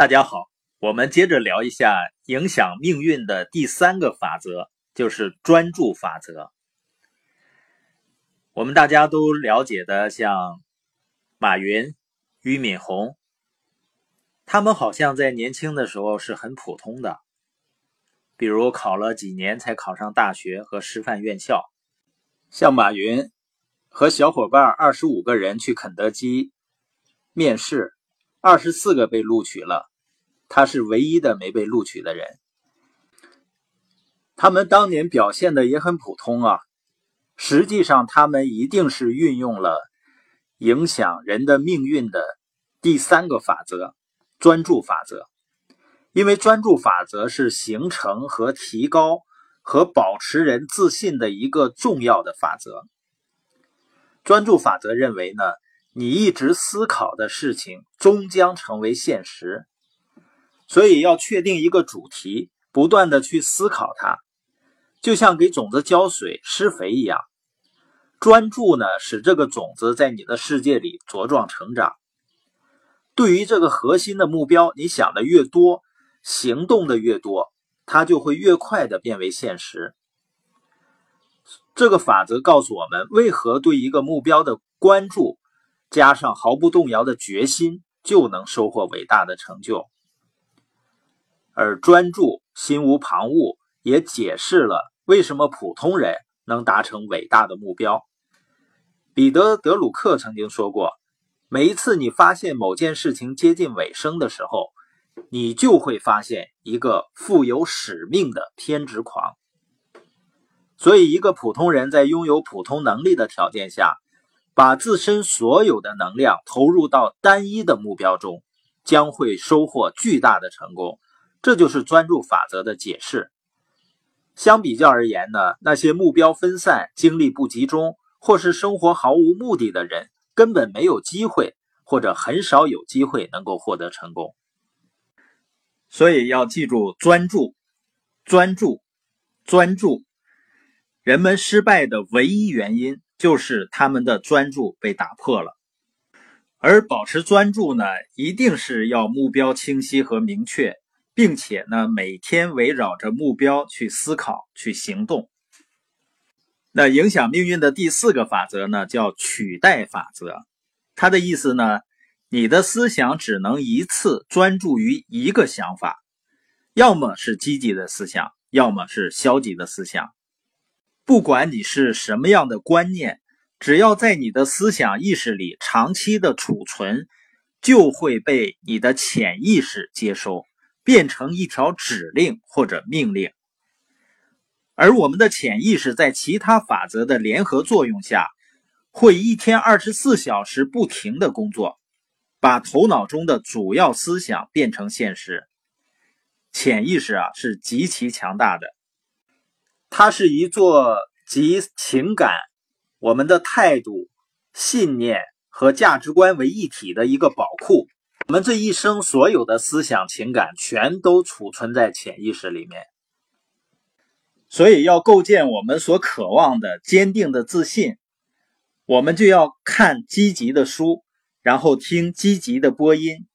大家好，我们接着聊一下影响命运的第三个法则，就是专注法则。我们大家都了解的，像马云、俞敏洪，他们好像在年轻的时候是很普通的，比如考了几年才考上大学和师范院校。像马云和小伙伴二十五个人去肯德基面试。二十四个被录取了，他是唯一的没被录取的人。他们当年表现的也很普通啊，实际上他们一定是运用了影响人的命运的第三个法则——专注法则。因为专注法则是形成和提高和保持人自信的一个重要的法则。专注法则认为呢？你一直思考的事情终将成为现实，所以要确定一个主题，不断的去思考它，就像给种子浇水、施肥一样。专注呢，使这个种子在你的世界里茁壮成长。对于这个核心的目标，你想的越多，行动的越多，它就会越快的变为现实。这个法则告诉我们，为何对一个目标的关注。加上毫不动摇的决心，就能收获伟大的成就。而专注、心无旁骛，也解释了为什么普通人能达成伟大的目标。彼得·德鲁克曾经说过：“每一次你发现某件事情接近尾声的时候，你就会发现一个富有使命的偏执狂。”所以，一个普通人在拥有普通能力的条件下。把自身所有的能量投入到单一的目标中，将会收获巨大的成功。这就是专注法则的解释。相比较而言呢，那些目标分散、精力不集中，或是生活毫无目的的人，根本没有机会，或者很少有机会能够获得成功。所以要记住专注，专注，专注。人们失败的唯一原因。就是他们的专注被打破了，而保持专注呢，一定是要目标清晰和明确，并且呢，每天围绕着目标去思考、去行动。那影响命运的第四个法则呢，叫取代法则。它的意思呢，你的思想只能一次专注于一个想法，要么是积极的思想，要么是消极的思想。不管你是什么样的观念，只要在你的思想意识里长期的储存，就会被你的潜意识接收，变成一条指令或者命令。而我们的潜意识在其他法则的联合作用下，会一天二十四小时不停的工作，把头脑中的主要思想变成现实。潜意识啊，是极其强大的。它是一座集情感、我们的态度、信念和价值观为一体的一个宝库。我们这一生所有的思想、情感，全都储存在潜意识里面。所以，要构建我们所渴望的坚定的自信，我们就要看积极的书，然后听积极的播音，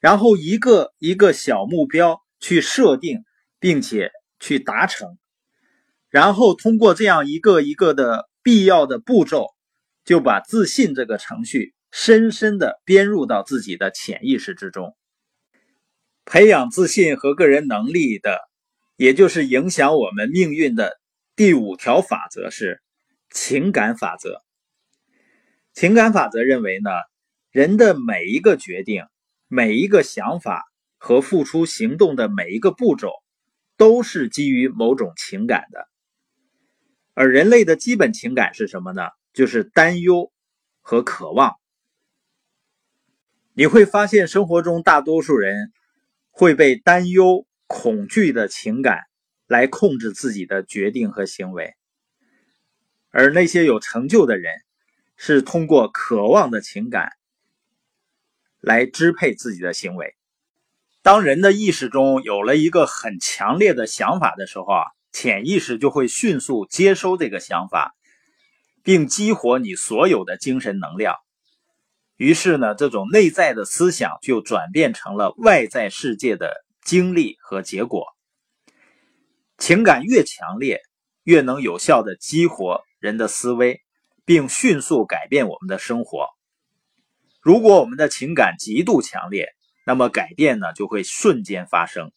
然后一个一个小目标去设定，并且去达成。然后通过这样一个一个的必要的步骤，就把自信这个程序深深的编入到自己的潜意识之中。培养自信和个人能力的，也就是影响我们命运的第五条法则是情感法则。情感法则认为呢，人的每一个决定、每一个想法和付出行动的每一个步骤，都是基于某种情感的。而人类的基本情感是什么呢？就是担忧和渴望。你会发现，生活中大多数人会被担忧、恐惧的情感来控制自己的决定和行为，而那些有成就的人是通过渴望的情感来支配自己的行为。当人的意识中有了一个很强烈的想法的时候啊。潜意识就会迅速接收这个想法，并激活你所有的精神能量。于是呢，这种内在的思想就转变成了外在世界的经历和结果。情感越强烈，越能有效的激活人的思维，并迅速改变我们的生活。如果我们的情感极度强烈，那么改变呢就会瞬间发生。